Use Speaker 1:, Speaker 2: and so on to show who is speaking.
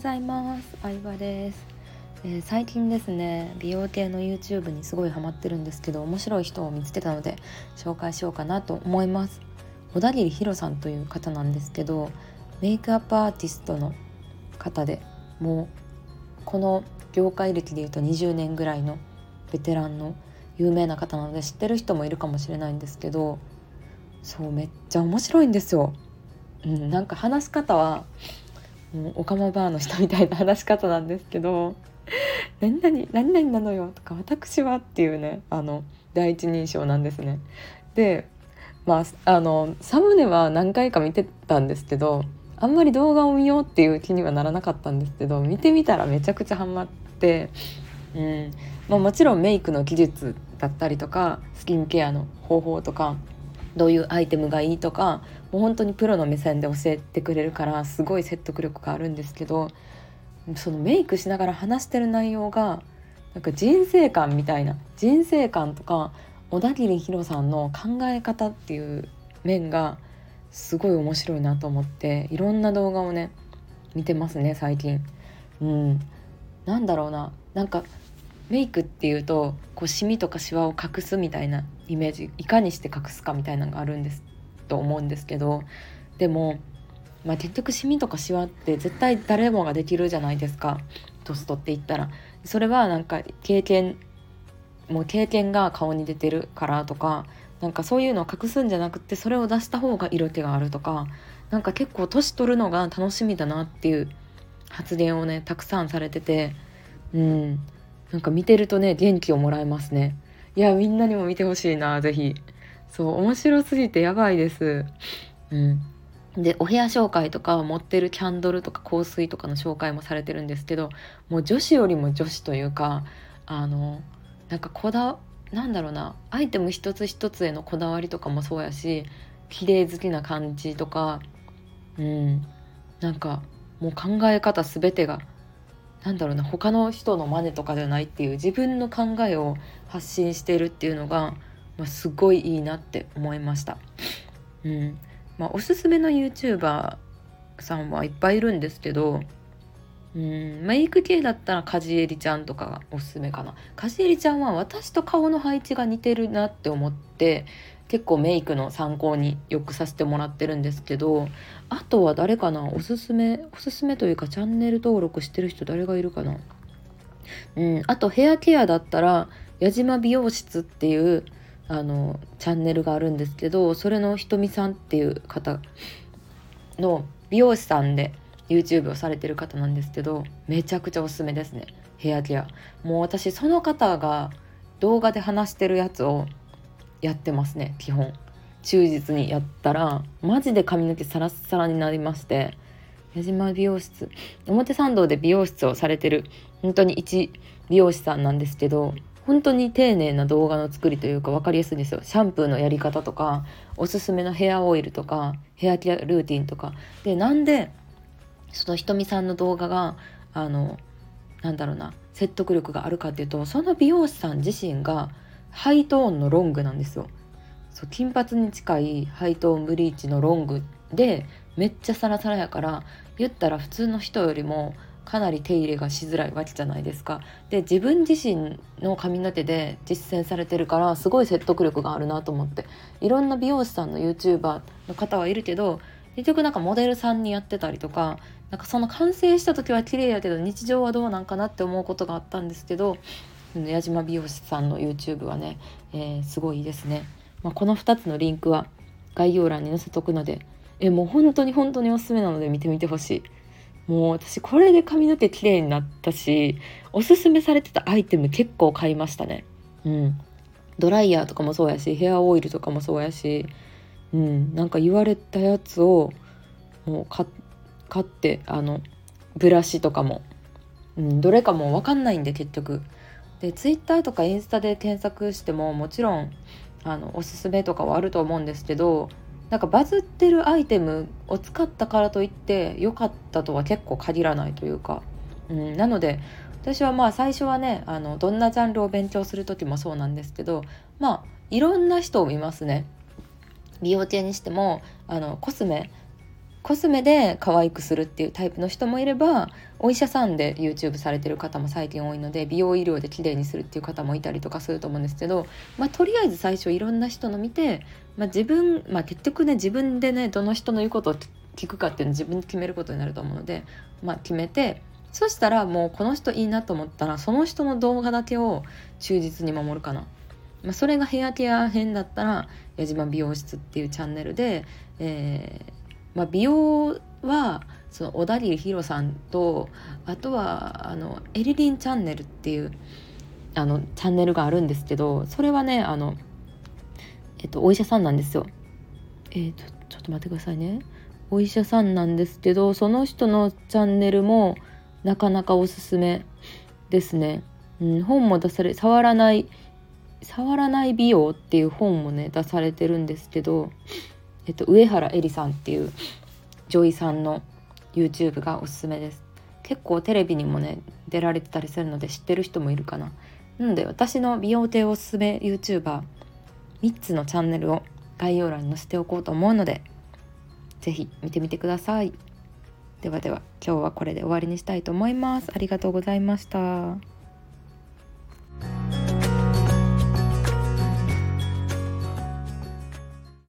Speaker 1: ございます。相葉です、えー、最近ですね美容系の YouTube にすごいハマってるんですけど面白い人を見つけたので紹介しようかなと思います。小田切ヒロさんという方なんですけどメイクアップアーティストの方でもうこの業界歴でいうと20年ぐらいのベテランの有名な方なので知ってる人もいるかもしれないんですけどそうめっちゃ面白いんですよ。うん、なんか話し方はもうオカマバーの人みたいな話し方なんですけど「何々何々なのよ」とか「私は」っていうねあの第一人称なんですね。でまああのサムネは何回か見てたんですけどあんまり動画を見ようっていう気にはならなかったんですけど見てみたらめちゃくちゃハマって、うんまあ、もちろんメイクの技術だったりとかスキンケアの方法とかどういうアイテムがいいとかもう本当にプロの目線で教えてくれるからすごい説得力があるんですけどそのメイクしながら話してる内容がなんか人生観みたいな人生観とか小田切ヒロさんの考え方っていう面がすごい面白いなと思っていろんな動画をね見てますね最近。うん、なんだろうななんかメイクっていうとこうシミとかシワを隠すみたいなイメージいかにして隠すかみたいなのがあるんですと思うんですけどでも、まあ、結局シミとかシワって絶対誰もができるじゃないですか年取っていったら。それはなんか経験もう経験が顔に出てるからとかなんかそういうのを隠すんじゃなくてそれを出した方が色気があるとかなんか結構年取るのが楽しみだなっていう発言をねたくさんされててうんなんか見てるとね元気をもらえますね。いやみんなにも見てほしいな是非そう面白すぎてやばいです。うん。でお部屋紹介とか持ってるキャンドルとか香水とかの紹介もされてるんですけどもう女子よりも女子というかあのなんかこだなんだろうなアイテム一つ一つへのこだわりとかもそうやし綺麗好きな感じとかうん。なんかもう考え方全てがなんだろうな他の人の真似とかじゃないっていう自分の考えを発信してるっていうのが、まあ、すごいいいなって思いました。うんまあ、おすすめの YouTuber さんはいっぱいいるんですけどうんメイク系だったらカジエリちゃんとかがおすすめかな。カジエリちゃんは私と顔の配置が似てるなって思って結構メイクの参考によくさせてもらってるんですけどあとは誰かなおすすめおすすめというかチャンネル登録してる人誰がいるかな。うんあとヘアケアだったら矢島美容室っていうあのチャンネルがあるんですけどそれのひとみさんっていう方の美容師さんで YouTube をされてる方なんですけどめちゃくちゃおすすめですねヘアケア。もう私その方が動画で話してるやつをやってますね基本。忠実にやったらマジで髪の毛サラッサラになりまして矢島美容室表参道で美容室をされてる本当に一美容師さんなんですけど本当に丁寧な動画の作りというか分かりやすいんですよ。シャンプーのやり方とかおすすめのヘアオイルとかヘアケアルーティンとか。でなんでそのひとみさんの動画があのなんだろうな説得力があるかっていうとその美容師さん自身がハイトーンのロングなんですよそう金髪に近いハイトーンブリーチのロングでめっちゃサラサラやから言ったら普通の人よりもかなり手入れがしづらいわけじゃないですか。で自分自身の髪の毛で実践されてるからすごい説得力があるなと思っていろんな美容師さんの YouTuber の方はいるけど結局なんかモデルさんにやってたりとかなんかその完成した時は綺麗やけど日常はどうなんかなって思うことがあったんですけど矢島美容師さんの YouTube はね、えー、すごいですね、まあ、この2つのリンクは概要欄に載せとくのでえもう本当に本当におすすめなので見てみてほしい。もう私これで髪の毛綺麗になったしおすすめされてたアイテム結構買いましたね。うん。ドライヤーとかもそうやしヘアオイルとかもそうやしうん。なんか言われたやつをもう買ってあのブラシとかも、うん、どれかも分かんないんで結局。でツイッターとかインスタで検索してももちろんあのおすすめとかはあると思うんですけどなんかバズってるアイテムを使ったからといって良かったとは結構限らないというか、うん、なので私はまあ最初はねあのどんなジャンルを勉強する時もそうなんですけどまあいろんな人を見ますね。美容系にしてもあのコスメコスメで可愛くするっていうタイプの人もいればお医者さんで YouTube されてる方も最近多いので美容医療で綺麗にするっていう方もいたりとかすると思うんですけど、まあ、とりあえず最初いろんな人の見て、まあ、自分、まあ、結局ね自分でねどの人の言うことを聞くかっていうのを自分で決めることになると思うので、まあ、決めてそしたらもうこの人いいなと思ったらその人の動画だけを忠実に守るかな。まあ、それがヘアケア編だったら矢島美容室っていうチャンネルで、えーまあ、美容はその小田切ヒロさんとあとはあのエリリンチャンネルっていうあのチャンネルがあるんですけどそれはねあの、えっと、お医者さんなんですよ。えー、ちょちょっと待ってくださいね。お医者さんなんですけどその人のチャンネルもなかなかおすすめですね。うん、本も出され触らない触らない美容っていう本もね出されてるんですけどえっと、上原えりさんっていう女医さんの YouTube がおすすめです。結構テレビにもね出られてたりするので知ってる人もいるかな。なので私の美容系おすすめ YouTuber3 つのチャンネルを概要欄に載せておこうと思うので是非見てみてください。ではでは今日はこれで終わりにしたいと思います。ありがとうございました。